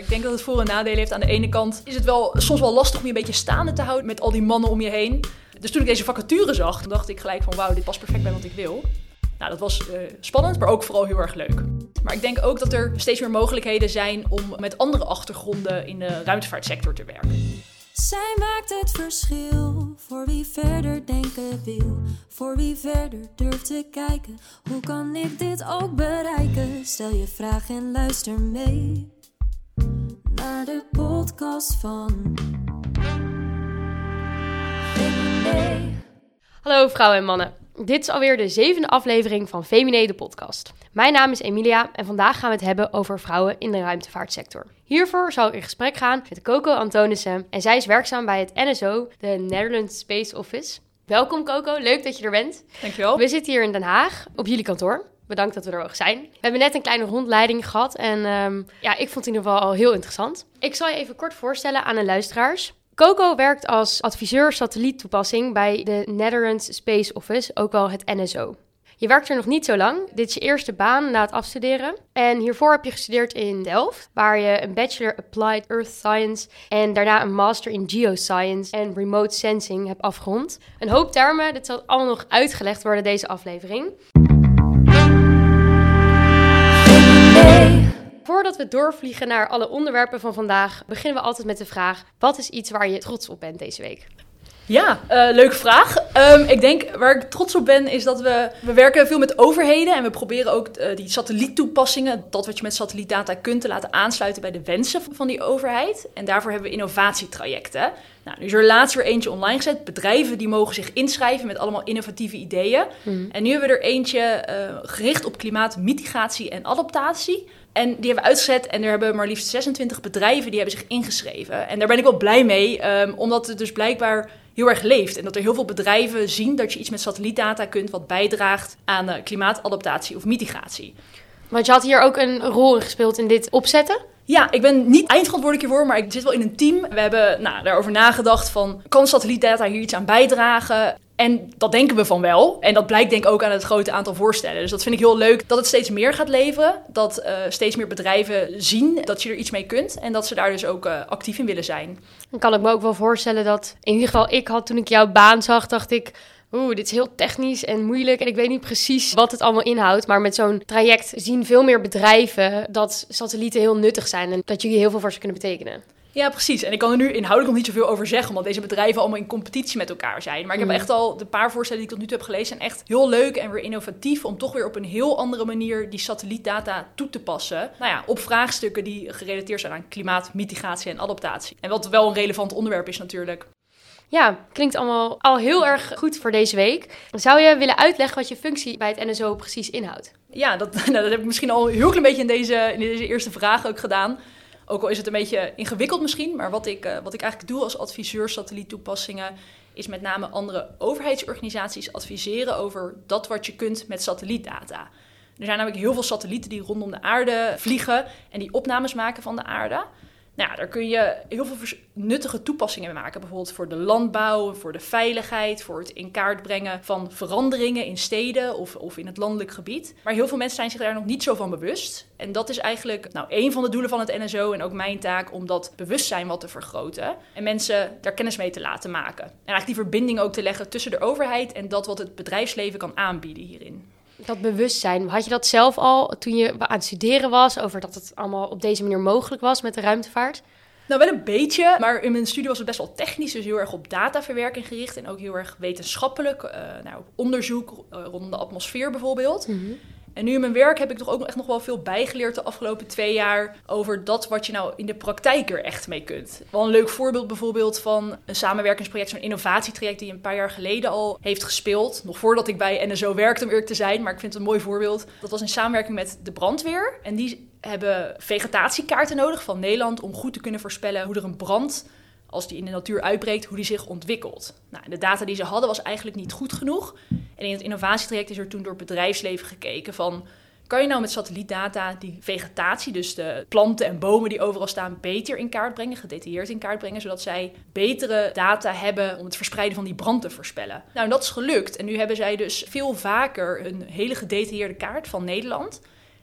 ik denk dat het voor- en nadelen heeft. Aan de ene kant is het wel soms wel lastig om je een beetje staande te houden met al die mannen om je heen. Dus toen ik deze vacature zag, dacht ik gelijk van wauw, dit past perfect bij wat ik wil. Nou, dat was uh, spannend, maar ook vooral heel erg leuk. Maar ik denk ook dat er steeds meer mogelijkheden zijn om met andere achtergronden in de ruimtevaartsector te werken. Zij maakt het verschil voor wie verder denken wil, voor wie verder durft te kijken. Hoe kan ik dit ook bereiken? Stel je vraag en luister mee naar de podcast van Hallo vrouwen en mannen. Dit is alweer de zevende aflevering van Femine de podcast. Mijn naam is Emilia en vandaag gaan we het hebben over vrouwen in de ruimtevaartsector. Hiervoor zal ik in gesprek gaan met Coco Antonissen en zij is werkzaam bij het NSO, de Netherlands Space Office. Welkom Coco, leuk dat je er bent. Dankjewel. We zitten hier in Den Haag op jullie kantoor. Bedankt dat we er mogen zijn. We hebben net een kleine rondleiding gehad en ehm, ja, ik vond het in ieder geval al heel interessant. Ik zal je even kort voorstellen aan de luisteraars. Coco werkt als adviseur satelliettoepassing bij de Netherlands Space Office, ook wel het NSO. Je werkt er nog niet zo lang. Dit is je eerste baan na het afstuderen. En hiervoor heb je gestudeerd in Delft, waar je een Bachelor Applied Earth Science en daarna een Master in Geoscience en Remote Sensing hebt afgerond. Een hoop termen, dit zal allemaal nog uitgelegd worden deze aflevering. Voordat we doorvliegen naar alle onderwerpen van vandaag, beginnen we altijd met de vraag: wat is iets waar je trots op bent deze week? Ja, uh, leuke vraag. Um, ik denk waar ik trots op ben is dat we, we werken veel met overheden en we proberen ook uh, die satelliettoepassingen, dat wat je met satellietdata kunt, te laten aansluiten bij de wensen van die overheid. En daarvoor hebben we innovatietrajecten. Nou, nu is er laatst weer eentje online gezet. Bedrijven die mogen zich inschrijven met allemaal innovatieve ideeën. Mm. En nu hebben we er eentje uh, gericht op klimaatmitigatie en adaptatie. En die hebben we uitgezet en er hebben maar liefst 26 bedrijven die hebben zich ingeschreven. En daar ben ik wel blij mee, um, omdat het dus blijkbaar heel erg leeft. En dat er heel veel bedrijven zien dat je iets met satellietdata kunt wat bijdraagt aan uh, klimaatadaptatie of mitigatie. Want je had hier ook een rol in gespeeld in dit opzetten? Ja, ik ben niet eindverantwoordelijk hiervoor, maar ik zit wel in een team. We hebben nou, daarover nagedacht van, kan satellietdata hier iets aan bijdragen? En dat denken we van wel. En dat blijkt denk ik ook aan het grote aantal voorstellen. Dus dat vind ik heel leuk dat het steeds meer gaat leveren. Dat uh, steeds meer bedrijven zien dat je er iets mee kunt. En dat ze daar dus ook uh, actief in willen zijn. Dan kan ik me ook wel voorstellen dat, in ieder geval ik had toen ik jouw baan zag, dacht ik... Oeh, dit is heel technisch en moeilijk en ik weet niet precies wat het allemaal inhoudt. Maar met zo'n traject zien veel meer bedrijven dat satellieten heel nuttig zijn en dat jullie heel veel voor ze kunnen betekenen. Ja, precies. En ik kan er nu inhoudelijk nog niet zoveel over zeggen, omdat deze bedrijven allemaal in competitie met elkaar zijn. Maar ik heb echt al de paar voorstellen die ik tot nu toe heb gelezen, zijn echt heel leuk en weer innovatief om toch weer op een heel andere manier die satellietdata toe te passen. Nou ja, op vraagstukken die gerelateerd zijn aan klimaat, mitigatie en adaptatie. En wat wel een relevant onderwerp is natuurlijk. Ja, klinkt allemaal al heel erg goed voor deze week. Zou je willen uitleggen wat je functie bij het NSO precies inhoudt? Ja, dat, nou, dat heb ik misschien al een heel klein beetje in deze, in deze eerste vraag ook gedaan. Ook al is het een beetje ingewikkeld misschien, maar wat ik, uh, wat ik eigenlijk doe als adviseur satelliettoepassingen is met name andere overheidsorganisaties adviseren over dat wat je kunt met satellietdata. Er zijn namelijk heel veel satellieten die rondom de aarde vliegen en die opnames maken van de aarde. Nou daar kun je heel veel nuttige toepassingen mee maken. Bijvoorbeeld voor de landbouw, voor de veiligheid, voor het in kaart brengen van veranderingen in steden of, of in het landelijk gebied. Maar heel veel mensen zijn zich daar nog niet zo van bewust. En dat is eigenlijk nou, een van de doelen van het NSO en ook mijn taak om dat bewustzijn wat te vergroten. En mensen daar kennis mee te laten maken. En eigenlijk die verbinding ook te leggen tussen de overheid en dat wat het bedrijfsleven kan aanbieden hierin dat bewustzijn, had je dat zelf al toen je aan het studeren was, over dat het allemaal op deze manier mogelijk was met de ruimtevaart? Nou, wel een beetje, maar in mijn studie was het best wel technisch, dus heel erg op dataverwerking gericht en ook heel erg wetenschappelijk, uh, nou, onderzoek uh, rondom de atmosfeer bijvoorbeeld. Mm -hmm. En nu in mijn werk heb ik toch ook echt nog wel veel bijgeleerd de afgelopen twee jaar over dat wat je nou in de praktijk er echt mee kunt. Wel een leuk voorbeeld bijvoorbeeld van een samenwerkingsproject, zo'n innovatietraject die een paar jaar geleden al heeft gespeeld. Nog voordat ik bij NSO werkte om eerlijk te zijn, maar ik vind het een mooi voorbeeld. Dat was in samenwerking met de brandweer. En die hebben vegetatiekaarten nodig van Nederland om goed te kunnen voorspellen hoe er een brand als die in de natuur uitbreekt, hoe die zich ontwikkelt. Nou, de data die ze hadden was eigenlijk niet goed genoeg. En in het innovatietraject is er toen door het bedrijfsleven gekeken van... kan je nou met satellietdata die vegetatie, dus de planten en bomen die overal staan... beter in kaart brengen, gedetailleerd in kaart brengen... zodat zij betere data hebben om het verspreiden van die brand te voorspellen. Nou, dat is gelukt. En nu hebben zij dus veel vaker een hele gedetailleerde kaart van Nederland...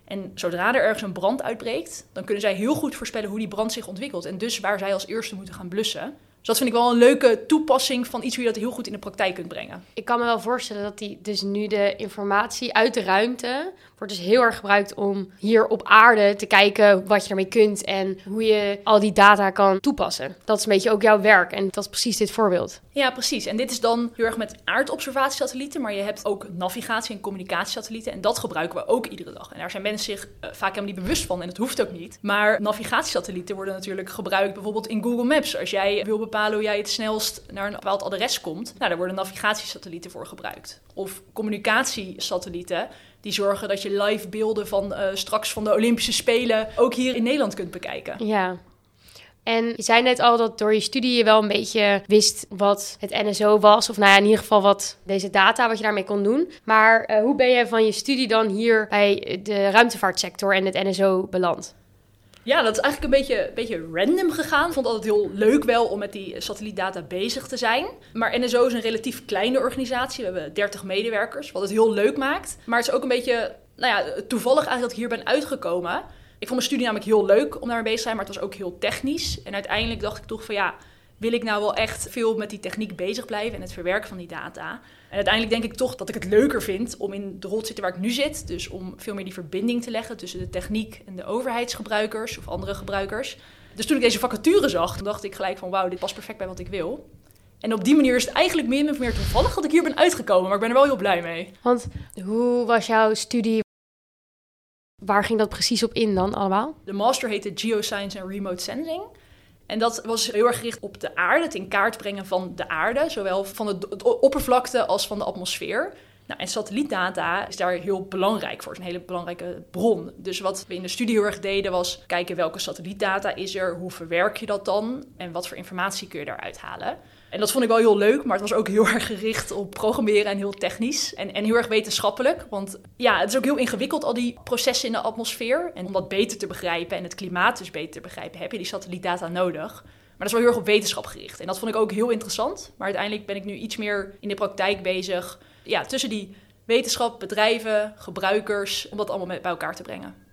En zodra er ergens een brand uitbreekt, dan kunnen zij heel goed voorspellen hoe die brand zich ontwikkelt. En dus waar zij als eerste moeten gaan blussen. Dus dat vind ik wel een leuke toepassing van iets hoe je dat heel goed in de praktijk kunt brengen. Ik kan me wel voorstellen dat die dus nu de informatie uit de ruimte wordt dus heel erg gebruikt om hier op aarde te kijken wat je ermee kunt en hoe je al die data kan toepassen. Dat is een beetje ook jouw werk en dat is precies dit voorbeeld. Ja, precies. En dit is dan heel erg met aardobservatiesatellieten, maar je hebt ook navigatie- en communicatiesatellieten en dat gebruiken we ook iedere dag. En daar zijn mensen zich uh, vaak helemaal niet bewust van en dat hoeft ook niet. Maar navigatiesatellieten worden natuurlijk gebruikt bijvoorbeeld in Google Maps. Als jij wil bepalen hoe jij het snelst naar een bepaald adres komt, nou, daar worden navigatiesatellieten voor gebruikt. Of communicatiesatellieten die zorgen dat je live beelden van uh, straks van de Olympische Spelen ook hier in Nederland kunt bekijken. Ja. En je zei net al dat door je studie je wel een beetje wist wat het NSO was. Of nou ja, in ieder geval wat deze data, wat je daarmee kon doen. Maar uh, hoe ben je van je studie dan hier bij de ruimtevaartsector en het NSO beland? Ja, dat is eigenlijk een beetje, beetje random gegaan. Ik vond het altijd heel leuk wel om met die satellietdata bezig te zijn. Maar NSO is een relatief kleine organisatie. We hebben 30 medewerkers, wat het heel leuk maakt. Maar het is ook een beetje nou ja, toevallig eigenlijk dat ik hier ben uitgekomen. Ik vond mijn studie namelijk heel leuk om daarmee bezig te zijn, maar het was ook heel technisch. En uiteindelijk dacht ik toch van ja, wil ik nou wel echt veel met die techniek bezig blijven en het verwerken van die data? En uiteindelijk denk ik toch dat ik het leuker vind om in de rol te zitten waar ik nu zit. Dus om veel meer die verbinding te leggen tussen de techniek en de overheidsgebruikers of andere gebruikers. Dus toen ik deze vacature zag, dacht ik gelijk van wauw, dit past perfect bij wat ik wil. En op die manier is het eigenlijk meer of meer toevallig dat ik hier ben uitgekomen. Maar ik ben er wel heel blij mee. Want hoe was jouw studie? Waar ging dat precies op in dan allemaal? De master heette Geoscience and Remote Sensing. En dat was heel erg gericht op de aarde, het in kaart brengen van de aarde, zowel van de, oppervlakte als van de atmosfeer. Nou, en satellietdata is daar heel belangrijk voor. Is een hele belangrijke bron. Dus wat we in de studie heel erg deden was kijken welke satellietdata is er, hoe verwerk je dat dan en wat voor informatie kun je daaruit halen. En dat vond ik wel heel leuk, maar het was ook heel erg gericht op programmeren en heel technisch. En, en heel erg wetenschappelijk. Want ja, het is ook heel ingewikkeld, al die processen in de atmosfeer. En om dat beter te begrijpen en het klimaat dus beter te begrijpen, heb je die satellietdata nodig. Maar dat is wel heel erg op wetenschap gericht. En dat vond ik ook heel interessant. Maar uiteindelijk ben ik nu iets meer in de praktijk bezig. Ja, tussen die wetenschap, bedrijven, gebruikers, om dat allemaal bij elkaar te brengen.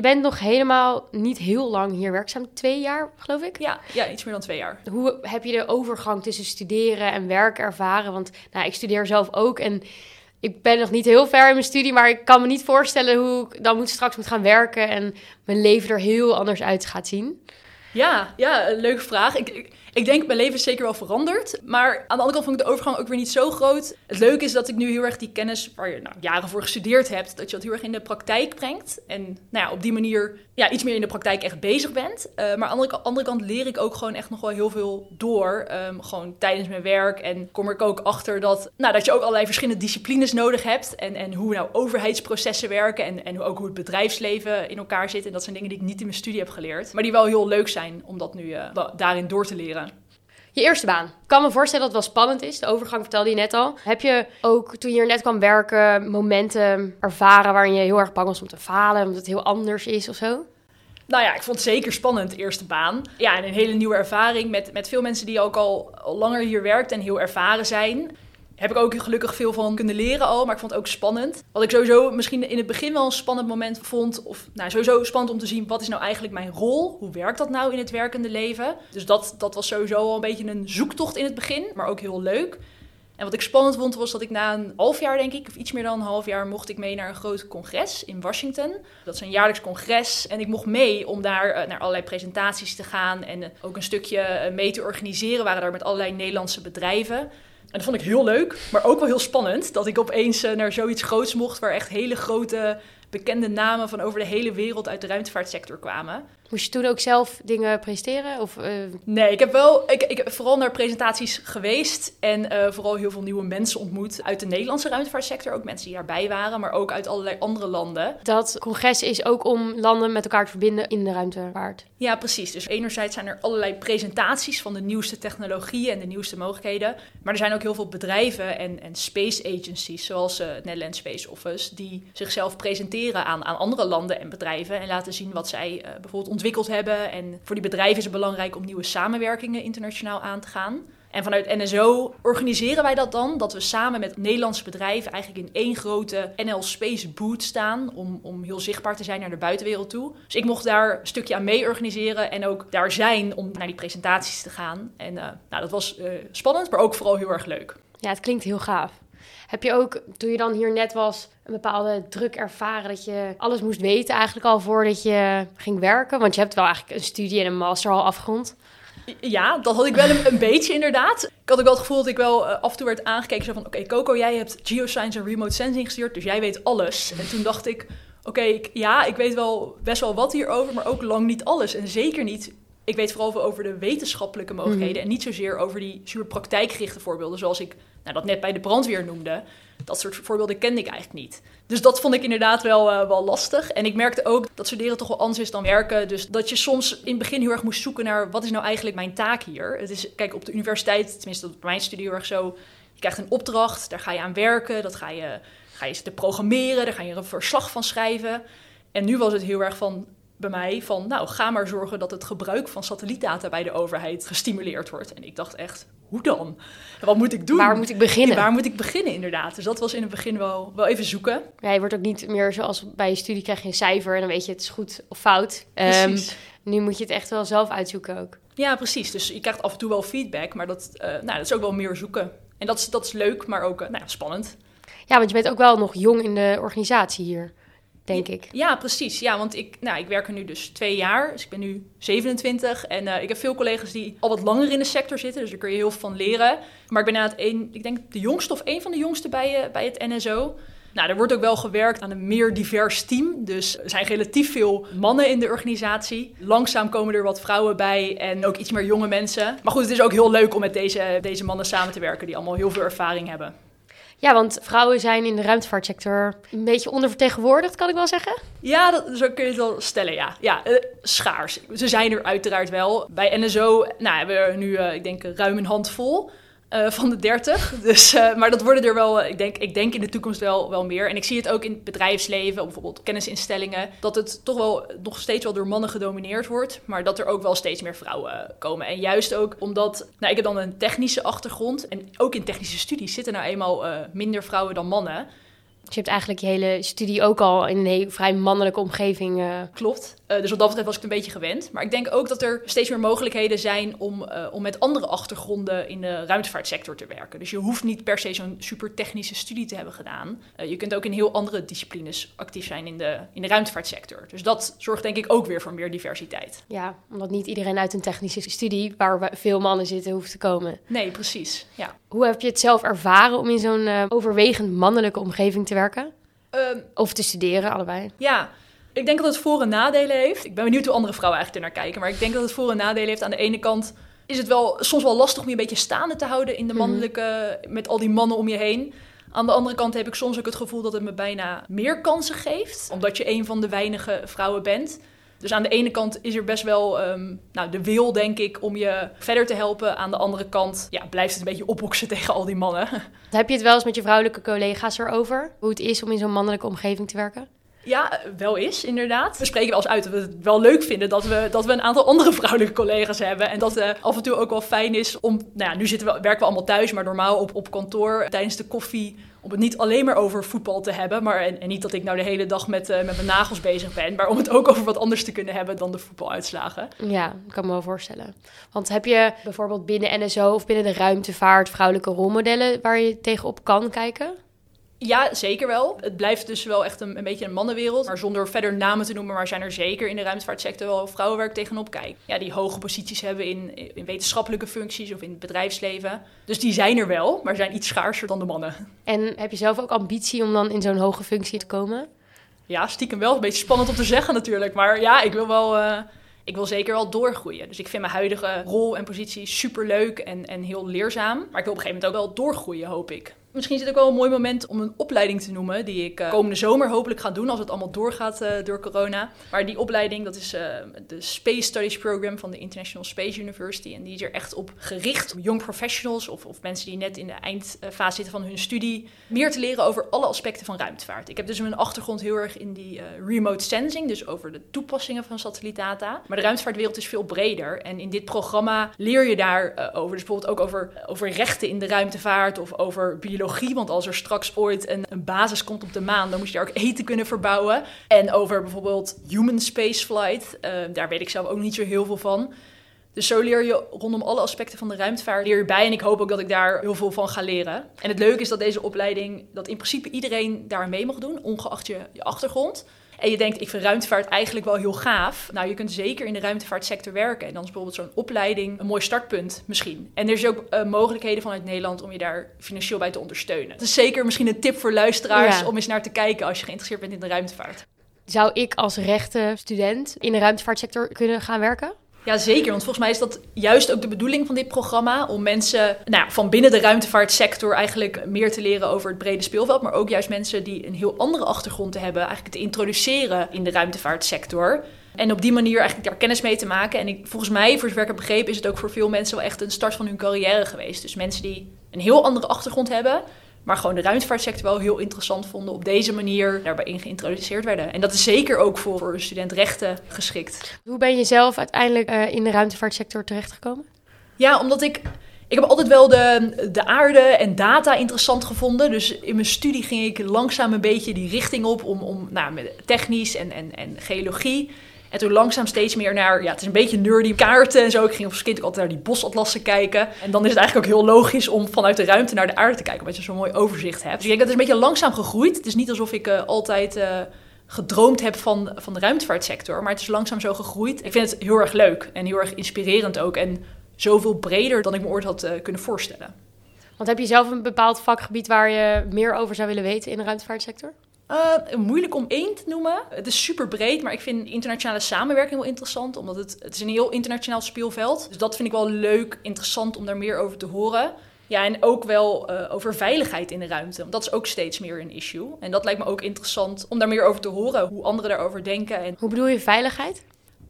Je bent nog helemaal niet heel lang hier werkzaam. Twee jaar, geloof ik? Ja, ja iets meer dan twee jaar. Hoe heb je de overgang tussen studeren en werk ervaren? Want nou, ik studeer zelf ook en ik ben nog niet heel ver in mijn studie, maar ik kan me niet voorstellen hoe ik dan moet straks moet gaan werken en mijn leven er heel anders uit gaat zien. Ja, ja, een leuke vraag. ik, ik denk, mijn leven is zeker wel veranderd. Maar aan de andere kant vond ik de overgang ook weer niet zo groot. Het leuke is dat ik nu heel erg die kennis waar je nou, jaren voor gestudeerd hebt, dat je dat heel erg in de praktijk brengt. En nou ja, op die manier ja, iets meer in de praktijk echt bezig bent. Uh, maar aan de andere kant leer ik ook gewoon echt nog wel heel veel door. Um, gewoon tijdens mijn werk. En kom ik ook achter dat, nou, dat je ook allerlei verschillende disciplines nodig hebt. En, en hoe nou overheidsprocessen werken. En, en ook hoe het bedrijfsleven in elkaar zit. En dat zijn dingen die ik niet in mijn studie heb geleerd. Maar die wel heel leuk zijn om dat nu uh, daarin door te leren. Je eerste baan. Ik kan me voorstellen dat het wel spannend is. De overgang vertelde je net al. Heb je ook toen je hier net kwam werken momenten ervaren waarin je heel erg bang was om te falen, omdat het heel anders is of zo? Nou ja, ik vond het zeker spannend, eerste baan. Ja, en een hele nieuwe ervaring met, met veel mensen die ook al, al langer hier werkt en heel ervaren zijn heb ik ook gelukkig veel van kunnen leren al, maar ik vond het ook spannend. Wat ik sowieso misschien in het begin wel een spannend moment vond, of nou sowieso spannend om te zien, wat is nou eigenlijk mijn rol? Hoe werkt dat nou in het werkende leven? Dus dat, dat was sowieso al een beetje een zoektocht in het begin, maar ook heel leuk. En wat ik spannend vond, was dat ik na een half jaar, denk ik, of iets meer dan een half jaar, mocht ik mee naar een groot congres in Washington. Dat is een jaarlijks congres. En ik mocht mee om daar uh, naar allerlei presentaties te gaan en ook een stukje uh, mee te organiseren. We waren daar met allerlei Nederlandse bedrijven. En dat vond ik heel leuk, maar ook wel heel spannend. Dat ik opeens uh, naar zoiets groots mocht waar echt hele grote bekende namen van over de hele wereld uit de ruimtevaartsector kwamen. Moest je toen ook zelf dingen presenteren? Of, uh... Nee, ik heb wel ik, ik heb vooral naar presentaties geweest en uh, vooral heel veel nieuwe mensen ontmoet uit de Nederlandse ruimtevaartsector. Ook mensen die daarbij waren, maar ook uit allerlei andere landen. Dat congres is ook om landen met elkaar te verbinden in de ruimtevaart. Ja, precies. Dus enerzijds zijn er allerlei presentaties van de nieuwste technologieën en de nieuwste mogelijkheden. Maar er zijn ook heel veel bedrijven en, en space agencies, zoals uh, het Netherlands Space Office, die zichzelf presenteren aan, aan andere landen en bedrijven en laten zien wat zij bijvoorbeeld ontwikkeld hebben. En voor die bedrijven is het belangrijk om nieuwe samenwerkingen internationaal aan te gaan. En vanuit NSO organiseren wij dat dan, dat we samen met Nederlandse bedrijven eigenlijk in één grote NL Space Boot staan, om, om heel zichtbaar te zijn naar de buitenwereld toe. Dus ik mocht daar een stukje aan mee organiseren en ook daar zijn om naar die presentaties te gaan. En uh, nou, dat was uh, spannend, maar ook vooral heel erg leuk. Ja, het klinkt heel gaaf. Heb je ook, toen je dan hier net was, een bepaalde druk ervaren dat je alles moest weten eigenlijk al voordat je ging werken? Want je hebt wel eigenlijk een studie en een master al afgerond. Ja, dat had ik wel een, een, beetje inderdaad. Ik had ook wel het gevoel dat ik wel uh, af en toe werd aangekeken. Zo van, oké Coco, jij hebt geoscience en remote sensing gestuurd, dus jij weet alles. En toen dacht ik, oké, ja, ik weet wel best wel wat hierover, maar ook lang niet alles. En zeker niet, ik weet vooral over de wetenschappelijke mogelijkheden mhm. en niet zozeer over die super praktijkgerichte voorbeelden, zoals ik nou, dat net bij de brandweer noemde. Dat soort voorbeelden kende ik eigenlijk niet. Dus dat vond ik inderdaad wel, uh, wel lastig. En ik merkte ook dat studeren toch wel anders is dan werken. Dus dat je soms in het begin heel erg moest zoeken naar wat is nou eigenlijk mijn taak hier. Het is, kijk, op de universiteit, tenminste op mijn studie heel erg zo. Je krijgt een opdracht, daar ga je aan werken. Dat ga je, ga je zitten programmeren, daar ga je een verslag van schrijven. En nu was het heel erg van, bij mij van, nou, ga maar zorgen dat het gebruik van satellietdata bij de overheid gestimuleerd wordt. En ik dacht echt, hoe dan? Wat moet ik doen? Waar moet ik beginnen? waar moet ik beginnen, inderdaad? Dus dat was in het begin wel, wel even zoeken. Ja, je wordt ook niet meer zoals bij je studie krijg je een cijfer en dan weet je het is goed of fout. Um, nu moet je het echt wel zelf uitzoeken ook. Ja, precies. Dus je krijgt af en toe wel feedback, maar dat, uh, nou, dat is ook wel meer zoeken. En dat is, dat is leuk, maar ook uh, nou, spannend. Ja, want je bent ook wel nog jong in de organisatie hier denk ik. Ja, precies. Ja, want ik, nou, ik werk er nu dus twee jaar. Dus ik ben nu 27. En uh, ik heb veel collega's die al wat langer in de sector zitten. Dus daar kun je heel veel van leren. Maar ik ben het één, ik denk de jongste of één van de jongste bij, uh, bij het NSO. Nou, er wordt ook wel gewerkt aan een meer divers team. Dus er zijn relatief veel mannen in de organisatie. Langzaam komen er wat vrouwen bij en ook iets meer jonge mensen. Maar goed, het is ook heel leuk om met deze, deze mannen samen te werken die allemaal heel veel ervaring hebben. Ja, want vrouwen zijn in de ruimtevaartsector een beetje ondervertegenwoordigd, kan ik wel zeggen. Ja, dat, zo kun je het wel stellen, ja. Ja, uh, schaars. Ze zijn er uiteraard wel. Bij NSO nou, hebben we nu, uh, ik denk, ruim een handvol. Uh, van de 30. Dus, uh, maar dat worden er wel, ik denk, ik denk in de toekomst wel, wel meer. En ik zie het ook in het bedrijfsleven, bijvoorbeeld kennisinstellingen, dat het toch wel nog steeds wel door mannen gedomineerd wordt. Maar dat er ook wel steeds meer vrouwen komen. En juist ook omdat, nou, ik heb dan een technische achtergrond. En ook in technische studies zitten nou eenmaal minder vrouwen dan mannen. Dus je hebt eigenlijk je hele studie ook al in een vrij mannelijke omgeving. Uh... Klopt. Uh, dus wat dat betreft was ik het een beetje gewend. Maar ik denk ook dat er steeds meer mogelijkheden zijn om, uh, om met andere achtergronden in de ruimtevaartsector te werken. Dus je hoeft niet per se zo'n super technische studie te hebben gedaan. je kunt ook in heel andere disciplines actief zijn in de, in de ruimtevaartsector. Dus dat zorgt denk ik ook weer voor meer diversiteit. Ja, omdat niet iedereen uit een technische studie waar veel mannen zitten hoeft te komen. Nee, precies. Ja. Hoe heb je het zelf ervaren om in zo'n overwegend mannelijke omgeving te werken? Um, of te studeren, allebei. Ja, ik denk dat het voor- en nadelen heeft. Ik ben benieuwd hoe andere vrouwen eigenlijk er naar kijken. Maar ik denk dat het voor- en nadelen heeft. Aan de ene kant is het wel soms wel lastig om je een beetje staande te houden in de mhm. mannelijke... met al die mannen om je heen. Aan de andere kant heb ik soms ook het gevoel dat het me bijna meer kansen geeft. Omdat je een van de weinige vrouwen bent. Dus aan de ene kant is er best wel um, nou, de wil, denk ik, om je verder te helpen. Aan de andere kant ja, blijft het een beetje opboksen tegen al die mannen. Heb je het wel eens met je vrouwelijke collega's erover? Hoe het is om in zo'n mannelijke omgeving te werken? Ja, wel is, inderdaad. We spreken wel eens uit dat we het wel leuk vinden dat we, dat we een aantal andere vrouwelijke collega's hebben. En dat het af en toe ook wel fijn is om. Nou ja, nu zitten we, werken we allemaal thuis, maar normaal op, op kantoor tijdens de koffie om het niet alleen maar over voetbal te hebben. Maar, en, niet dat ik nou de hele dag met, uh, met mijn nagels bezig ben. Maar om het ook over wat anders te kunnen hebben dan de voetbaluitslagen. Ja, kan me wel voorstellen. Want heb je bijvoorbeeld binnen NSO of binnen de ruimtevaart vrouwelijke rolmodellen waar je tegenop kan kijken? Ja, zeker wel. Het blijft dus wel echt een, een beetje een mannenwereld. Maar zonder verder namen te noemen, maar zijn er zeker in de ruimtevaartsector wel vrouwen waar ik tegenop kijk. Ja, die hoge posities hebben in, in wetenschappelijke functies of in het bedrijfsleven. Dus die zijn er wel, maar zijn iets schaarser dan de mannen. En heb je zelf ook ambitie om dan in zo'n hoge functie te komen? Ja, stiekem wel. Een beetje spannend om te zeggen natuurlijk. Maar ja, ik wil wel... Uh, ik wil zeker wel doorgroeien. Dus ik vind mijn huidige rol en positie super leuk en, en heel leerzaam. Maar ik wil op een gegeven moment ook wel doorgroeien, hoop ik. Misschien is het ook wel een mooi moment om een opleiding te noemen die ik uh, komende zomer hopelijk ga doen als het allemaal doorgaat uh, door corona. Maar die opleiding, dat is uh, de Space Studies Program van de International Space University. En die is er echt op gericht om young professionals of, of mensen die net in de eindfase zitten van hun studie meer te leren over alle aspecten van ruimtevaart. Ik heb dus mijn achtergrond heel erg in die remote sensing, dus over de toepassingen van satellietdata. Maar de ruimtevaartwereld is veel breder. En in dit programma leer je daar over. Dus bijvoorbeeld ook over, over rechten in de ruimtevaart of over biologie Want als er straks ooit een, een, basis komt op de maan, dan moet je daar ook eten kunnen verbouwen. En over bijvoorbeeld human spaceflight, uh, daar weet ik zelf ook niet zo heel veel van. Dus zo leer je rondom alle aspecten van de ruimtevaart leer je bij. En ik hoop ook dat ik daar heel veel van ga leren. En het leuke is dat deze opleiding, dat in principe iedereen daar mee mag doen, ongeacht je, je achtergrond en je denkt, ik vind ruimtevaart eigenlijk wel heel gaaf. Nou, je kunt zeker in de ruimtevaartsector werken. En dan is bijvoorbeeld zo'n opleiding een mooi startpunt misschien. En er zijn ook uh, mogelijkheden vanuit Nederland om je daar financieel bij te ondersteunen. Dat is zeker misschien een tip voor luisteraars om eens naar te kijken als je geïnteresseerd bent in de ruimtevaart. Zou ik als rechten student in de ruimtevaartsector kunnen gaan werken? Ja, zeker. Want volgens mij is dat juist ook de bedoeling van dit programma. Om mensen nou, van binnen de ruimtevaartsector eigenlijk meer te leren over het brede speelveld. Maar ook juist mensen die een heel andere achtergrond hebben, eigenlijk te introduceren in de ruimtevaartsector. En op die manier eigenlijk daar kennis mee te maken. En ik, volgens mij, voor zover ik heb begrepen, is het ook voor veel mensen wel echt een start van hun carrière geweest. Dus mensen die een heel andere achtergrond hebben, maar gewoon de ruimtevaartsector wel heel interessant vonden. Op deze manier daarbij geïntroduceerd werden. En dat is zeker ook voor, voor een student rechten geschikt. Hoe ben je zelf uiteindelijk uh, in de ruimtevaartsector terechtgekomen? Ja, omdat ik ik heb altijd wel de, de aarde en data interessant gevonden. Dus in mijn studie ging ik langzaam een beetje die richting op om, om nou, met technisch en, en, en geologie. En toen langzaam steeds meer naar, ja, het is een beetje nerdy kaarten en zo. Ik ging als kind ook altijd naar die bosatlassen kijken. En dan is het eigenlijk ook heel logisch om vanuit de ruimte naar de aarde te kijken, omdat je zo'n mooi overzicht hebt. Dus ik denk dat het is een beetje langzaam gegroeid. Het is niet alsof ik uh, altijd uh, gedroomd heb van, van de ruimtevaartsector, maar het is langzaam zo gegroeid. Ik vind het heel erg leuk en heel erg inspirerend ook. En zoveel breder dan ik me ooit had uh, kunnen voorstellen. Want heb je zelf een bepaald vakgebied waar je meer over zou willen weten in de ruimtevaartsector? Uh, moeilijk om één te noemen. Het is super breed, maar ik vind internationale samenwerking wel interessant. Omdat het, het is een heel internationaal speelveld. Dus dat vind ik wel leuk, interessant om daar meer over te horen. Ja, en ook wel uh, over veiligheid in de ruimte. Want dat is ook steeds meer een issue. En dat lijkt me ook interessant om daar meer over te horen. Hoe anderen daarover denken. En... Hoe bedoel je veiligheid?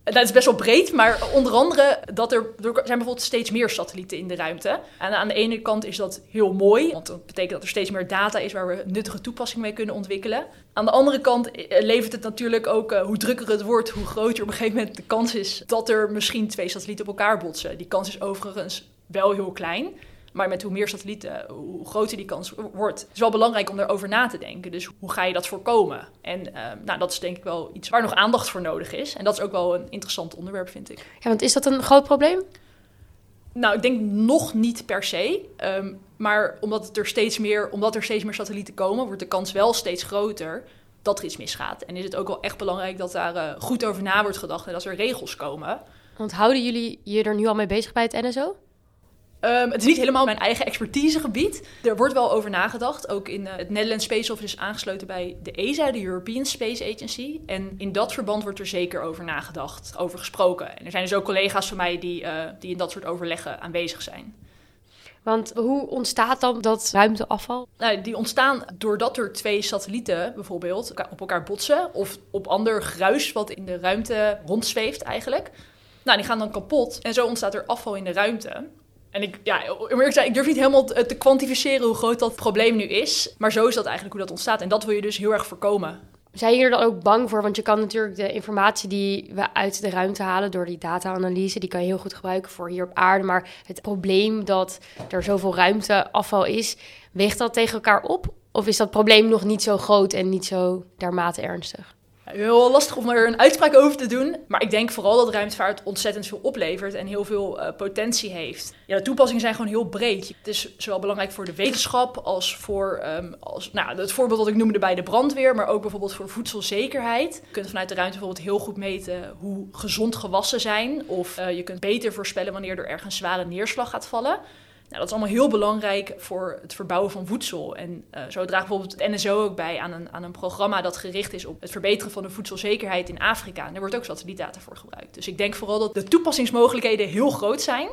Dat is best wel breed, maar onder andere dat er, er zijn bijvoorbeeld steeds meer satellieten in de ruimte. En aan de ene kant is dat heel mooi, want dat betekent dat er steeds meer data is waar we nuttige toepassingen mee kunnen ontwikkelen. Aan de andere kant eh, levert het natuurlijk ook, uh, hoe drukker het wordt, hoe groter op een gegeven moment de kans is dat er misschien twee satellieten op elkaar botsen. Die kans is overigens wel heel klein. Maar met hoe meer satellieten, hoe groter die kans wordt. Het is wel belangrijk om erover na te denken. Dus hoe ga je dat voorkomen? En uh, nou, dat is denk ik wel iets waar nog aandacht voor nodig is. En dat is ook wel een interessant onderwerp, vind ik. Ja, want is dat een groot probleem? Nou, ik denk nog niet per se. Um, maar omdat er, steeds meer, omdat er steeds meer satellieten komen, wordt de kans wel steeds groter dat er iets misgaat. En is het ook wel echt belangrijk dat daar uh, goed over na wordt gedacht en dat er regels komen. Want houden jullie je er nu al mee bezig bij het NSO? Um, het is niet helemaal mijn eigen expertisegebied. Er wordt wel over nagedacht. Ook in uh, het Netherlands Space Office is aangesloten bij de ESA, de European Space Agency. En in dat verband wordt er zeker over nagedacht, over gesproken. En er zijn dus ook collega's van mij die, uh, die in dat soort overleggen aanwezig zijn. Want hoe ontstaat dan dat ruimteafval? Nou, die ontstaan doordat er twee satellieten bijvoorbeeld op elkaar botsen. Of op ander gruis wat in de ruimte rondzweeft eigenlijk. Nou, die gaan dan kapot. En zo ontstaat er afval in de ruimte. En ik, ja, ik, ik durf niet helemaal te kwantificeren hoe groot dat probleem nu is. Maar zo is dat eigenlijk hoe dat ontstaat. En dat wil je dus heel erg voorkomen. Zijn jullie er dan ook bang voor? Want je kan natuurlijk de informatie die we uit de ruimte halen door die data-analyse, die kan je heel goed gebruiken voor hier op aarde. Maar het probleem dat er zoveel ruimteafval is, weegt dat tegen elkaar op? Of is dat probleem nog niet zo groot en niet zo dermate ernstig? Heel lastig om er een uitspraak over te doen. Maar ik denk vooral dat ruimtevaart ontzettend veel oplevert en heel veel uh, potentie heeft. Ja, de toepassingen zijn gewoon heel breed. Het is zowel belangrijk voor de wetenschap als voor um, als, nou, het voorbeeld dat ik noemde bij de brandweer, maar ook bijvoorbeeld voor voedselzekerheid. Je kunt vanuit de ruimte bijvoorbeeld heel goed meten hoe gezond gewassen zijn. Of uh, je kunt beter voorspellen wanneer er ergens zware neerslag gaat vallen. Nou, dat is allemaal heel belangrijk voor het verbouwen van voedsel. En uh, zo draagt bijvoorbeeld het NSO ook bij aan een, aan een programma dat gericht is op het verbeteren van de voedselzekerheid in Afrika. En daar wordt ook satellietdata voor gebruikt. Dus ik denk vooral dat de toepassingsmogelijkheden heel groot zijn.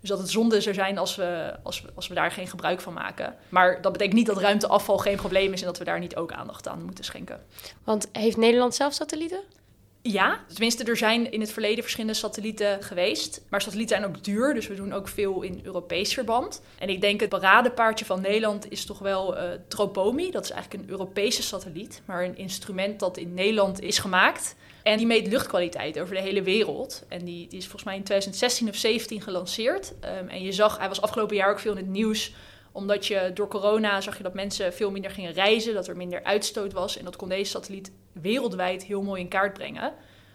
Dus dat het zonde zou zijn als we, als, we, als we daar geen gebruik van maken. Maar dat betekent niet dat ruimteafval geen probleem is en dat we daar niet ook aandacht aan moeten schenken. Want heeft Nederland zelf satellieten? Ja, tenminste, er zijn in het verleden verschillende satellieten geweest. Maar satellieten zijn ook duur, dus we doen ook veel in Europees verband. En ik denk het paradepaardje van Nederland is toch wel uh, Tropomi. Dat is eigenlijk een Europese satelliet, maar een instrument dat in Nederland is gemaakt. En die meet luchtkwaliteit over de hele wereld. En die, die is volgens mij in 2016 of 2017 gelanceerd. Um, en je zag, hij was afgelopen jaar ook veel in het nieuws omdat je door corona zag je dat mensen veel minder gingen reizen, dat er minder uitstoot was. En dat kon deze satelliet wereldwijd heel mooi in kaart brengen.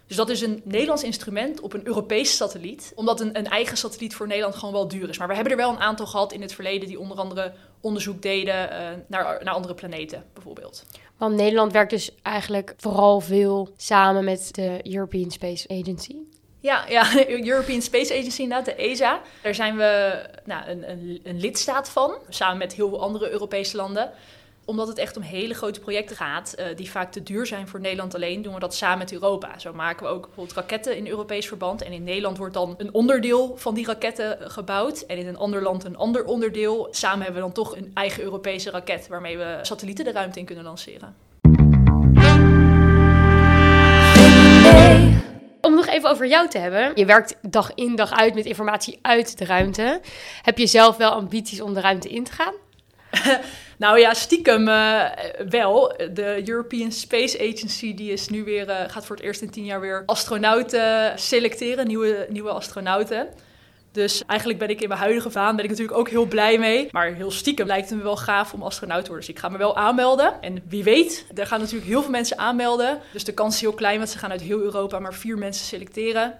Dus dat is een Nederlands instrument op een Europese satelliet. Omdat een, een, eigen satelliet voor Nederland gewoon wel duur is. Maar we hebben er wel een aantal gehad in het verleden die onder andere onderzoek deden uh, naar, naar andere planeten, bijvoorbeeld. Want Nederland werkt dus eigenlijk vooral veel samen met de European Space Agency. Ja, ja, European Space Agency, inderdaad, de ESA. Daar zijn we nou, een, een, een lidstaat van, samen met heel veel andere Europese landen omdat het echt om hele grote projecten gaat, uh, die vaak te duur zijn voor Nederland alleen, doen we dat samen met Europa. Zo maken we ook bijvoorbeeld raketten in Europees verband. En in Nederland wordt dan een onderdeel van die raketten gebouwd. En in een ander land een ander onderdeel. Samen hebben we dan toch een eigen Europese raket waarmee we satellieten de ruimte in kunnen lanceren. Om nog even over jou te hebben. Je werkt dag in dag uit met informatie uit de ruimte. Heb je zelf wel ambities om de ruimte in te gaan? nou ja, stiekem uh, wel. De European Space Agency die is nu weer, uh, gaat voor het eerst in tien jaar weer astronauten selecteren, nieuwe, nieuwe astronauten. Dus eigenlijk ben ik in mijn huidige baan ben ik natuurlijk ook heel blij mee. Maar heel stiekem lijkt het me wel gaaf om astronaut te worden. Dus ik ga me wel aanmelden. En wie weet, er gaan natuurlijk heel veel mensen aanmelden. Dus de kans is heel klein, want ze gaan uit heel Europa maar vier mensen selecteren.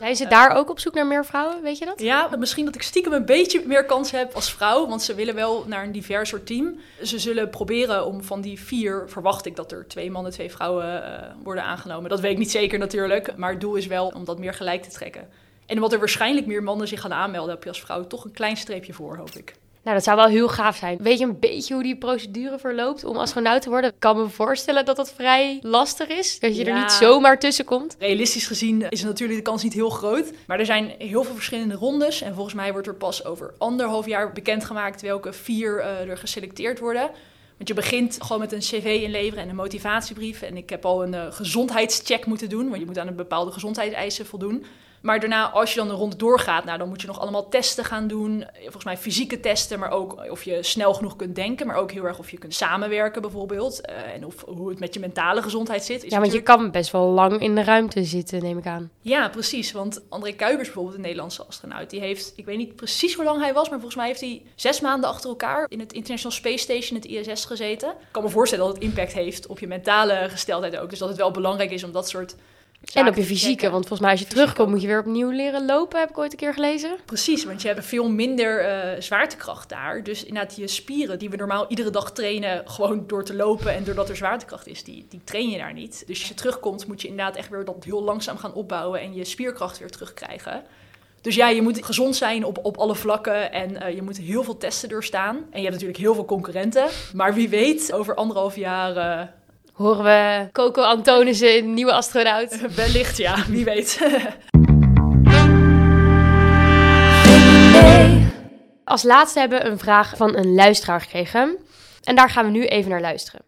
Zijn ze daar ook op zoek naar meer vrouwen, weet je dat? Ja, misschien dat ik stiekem een beetje meer kans heb als vrouw, want ze willen wel naar een diverser team. Ze zullen proberen om van die vier, verwacht ik dat er twee mannen, twee vrouwen uh, worden aangenomen. Dat weet ik niet zeker natuurlijk, maar het doel is wel om dat meer gelijk te trekken. En omdat er waarschijnlijk meer mannen zich gaan aanmelden, heb je als vrouw toch een klein streepje voor, hoop ik. Nou, dat zou wel heel gaaf zijn. Weet je een beetje hoe die procedure verloopt om astronaut te worden? Ik kan me voorstellen dat dat vrij lastig is. Dat je er niet zomaar tussen komt. Realistisch gezien is natuurlijk de kans niet heel groot. Maar er zijn heel veel verschillende rondes. En volgens mij wordt er pas over anderhalf jaar bekendgemaakt welke vier uh, er geselecteerd worden. Want je begint gewoon met een cv inleveren en een motivatiebrief. En ik heb al een uh, gezondheidscheck moeten doen. Want je moet aan een bepaalde gezondheidseisen voldoen. Maar daarna, als je dan een ronde doorgaat, nou, dan moet je nog allemaal testen gaan doen. Volgens mij fysieke testen, maar ook of je snel genoeg kunt denken. Maar ook heel erg of je kunt samenwerken bijvoorbeeld. Uh, en of, hoe het met je mentale gezondheid zit. ja, want je kan best wel lang in de ruimte zitten, neem ik aan. Ja, precies. Want André Kuipers bijvoorbeeld, een Nederlandse astronaut, die heeft, ik weet niet precies hoe lang hij was, maar volgens mij heeft hij zes maanden achter elkaar in het International Space Station, het ISS, gezeten. Ik kan me voorstellen dat het impact heeft op je mentale gesteldheid ook. Dus dat het wel belangrijk is om dat soort en op je fysieke, want volgens mij als je terugkomt moet je weer opnieuw leren lopen, heb ik ooit een keer gelezen. Precies, want je hebt veel minder uh, zwaartekracht daar. Dus inderdaad je spieren die we normaal iedere dag trainen, gewoon door te lopen en doordat er zwaartekracht is, die, die train je daar niet. Dus als je terugkomt moet je inderdaad echt weer dat heel langzaam gaan opbouwen en je spierkracht weer terugkrijgen. Dus ja, je moet gezond zijn op, op alle vlakken en uh, je moet heel veel testen doorstaan. En je hebt natuurlijk heel veel concurrenten. Maar wie weet, over anderhalf jaar uh, horen we Coco Antonissen, een nieuwe astronaut. Wellicht, ja, wie weet. Als laatste hebben we een vraag van een luisteraar gekregen. En daar gaan we nu even naar luisteren.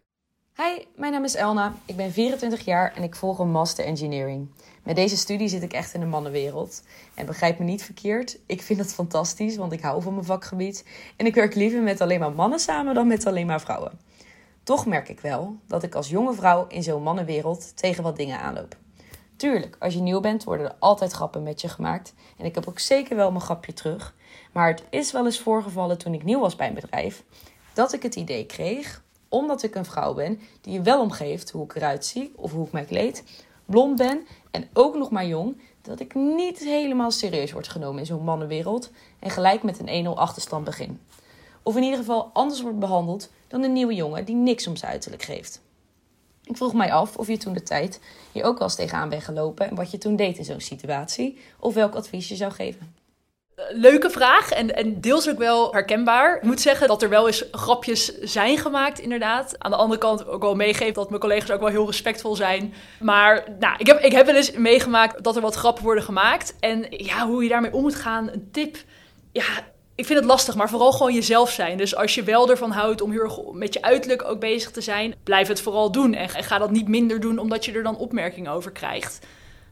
Hi, mijn naam is Elna. Ik ben 24 jaar en ik volg een Master Engineering. Met deze studie zit ik echt in de mannenwereld. En begrijp me niet verkeerd, ik vind het fantastisch, want ik hou van mijn vakgebied. En ik werk liever met alleen maar mannen samen dan met alleen maar vrouwen. Toch merk ik wel dat ik als jonge vrouw in zo'n mannenwereld tegen wat dingen aanloop. Tuurlijk, als je nieuw bent, worden er altijd grappen met je gemaakt. En ik heb ook zeker wel mijn grapje terug. Maar het is wel eens voorgevallen toen ik nieuw was bij een bedrijf, dat ik het idee kreeg, omdat ik een vrouw ben die je wel omgeeft hoe ik eruit zie of hoe ik mij kleed, blond ben en ook nog maar jong, dat ik niet helemaal serieus word genomen in zo'n mannenwereld en gelijk met een 1-0 achterstand begin. Of in ieder geval anders wordt behandeld dan een nieuwe jongen die niks om zijn uiterlijk geeft. Ik vroeg mij af of je toen de tijd hier ook wel eens tegenaan bent gelopen en wat je toen deed in zo'n situatie, of welk advies je zou geven. Eh, leuke vraag en, en deels ook wel herkenbaar. Ik moet zeggen dat er wel eens grapjes zijn gemaakt, inderdaad. Aan de andere kant ook wel meegeven dat mijn collega's ook wel heel respectvol zijn. Maar nou, ik, heb, ik heb wel eens meegemaakt dat er wat grappen worden gemaakt. En ja, hoe je daarmee om moet gaan, een tip Ja, ik vind het lastig, maar vooral gewoon jezelf zijn. Dus als je wel ervan houdt om heel erg met je uiterlijk ook bezig te zijn, blijf het vooral doen. En ga dat niet minder doen omdat je er dan opmerkingen over krijgt.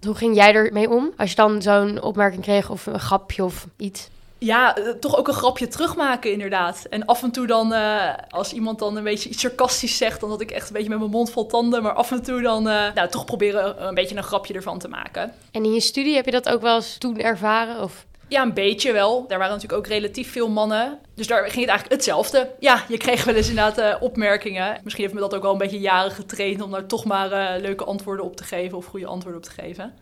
Hoe ging jij ermee om? Als je dan zo'n opmerking kreeg of een grapje of iets? Ja, eh, toch ook een grapje terugmaken inderdaad. En af en toe dan, uh, als iemand dan een beetje iets sarcastisch zegt... dan had ik echt een beetje met mijn mond vol tanden. Maar af en toe dan uh, nou, toch proberen een beetje een grapje ervan te maken. En in je studie heb je dat ook wel eens toen ervaren? Of? Ja, een beetje wel. Daar waren natuurlijk ook relatief veel mannen. Dus daar ging het eigenlijk hetzelfde. Ja, je kreeg wel eens inderdaad uh, opmerkingen. Misschien heeft me dat ook wel een beetje jaren getraind... om daar toch maar uh, leuke antwoorden op te geven of goede antwoorden op te geven.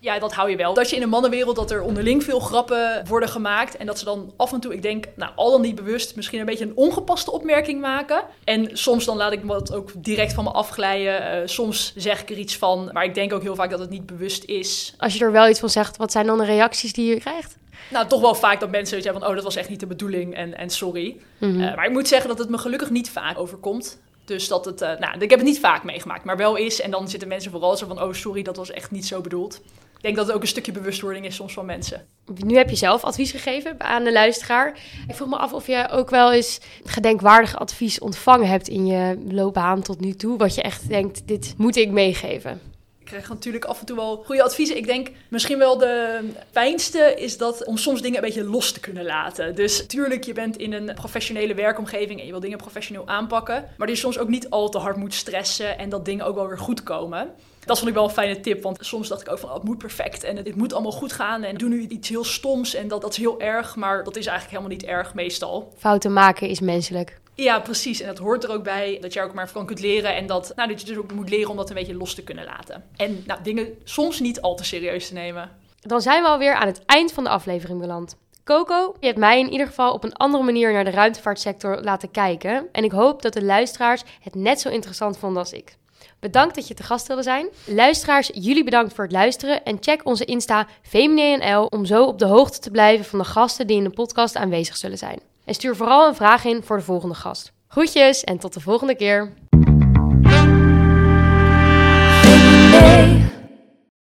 Ja, dat hou je wel. Dat je in een mannenwereld dat er onderling veel grappen worden gemaakt. En dat ze dan af en toe, ik denk, nou, al dan niet bewust, misschien een beetje een ongepaste opmerking maken. En soms dan laat ik dat ook direct van me afglijden. Uh, soms zeg ik er iets van, maar ik denk ook heel vaak dat het niet bewust is. Als je er wel iets van zegt, wat zijn dan de reacties die je krijgt? Nou, toch wel vaak dat mensen zeggen van, oh, dat was echt niet de bedoeling en, en sorry. Mm -hmm. uh, maar ik moet zeggen dat het me gelukkig niet vaak overkomt. Dus dat het, uh, nou, ik heb het niet vaak meegemaakt, maar wel is. En dan zitten mensen vooral zo van, oh, sorry, dat was echt niet zo bedoeld. Ik denk dat het ook een stukje bewustwording is soms van mensen. Nu heb je zelf advies gegeven aan de luisteraar. Ik vroeg me af of je ook wel eens gedenkwaardig advies ontvangen hebt in je loopbaan tot nu toe. Wat je echt denkt, dit moet ik meegeven. Krijg natuurlijk af en toe wel goede adviezen. Ik denk misschien wel de fijnste is dat om soms dingen een beetje los te kunnen laten. Dus tuurlijk, je bent in een professionele werkomgeving en je wil dingen professioneel aanpakken. Maar dat je soms ook niet al te hard moet stressen en dat dingen ook wel weer goed komen. Dat vond ik wel een fijne tip, want soms dacht ik ook van, oh, het moet perfect en het moet allemaal goed gaan en doe nu iets heel stoms en dat, dat is heel erg, maar dat is eigenlijk helemaal niet erg meestal. Fouten maken is menselijk. Ja, precies. En dat hoort er ook bij dat je er ook maar van kunt leren. En dat, nou, dat je dus ook moet leren om dat een beetje los te kunnen laten. En nou, dingen soms niet al te serieus te nemen. Dan zijn we alweer aan het eind van de aflevering beland. Coco, je hebt mij in ieder geval op een andere manier naar de ruimtevaartsector laten kijken. En ik hoop dat de luisteraars het net zo interessant vonden als ik. Bedankt dat je te gast wilde zijn. Luisteraars, jullie bedankt voor het luisteren. En check onze Insta FemineNL om zo op de hoogte te blijven van de gasten die in de podcast aanwezig zullen zijn. En stuur vooral een vraag in voor de volgende gast. Groetjes en tot de volgende keer.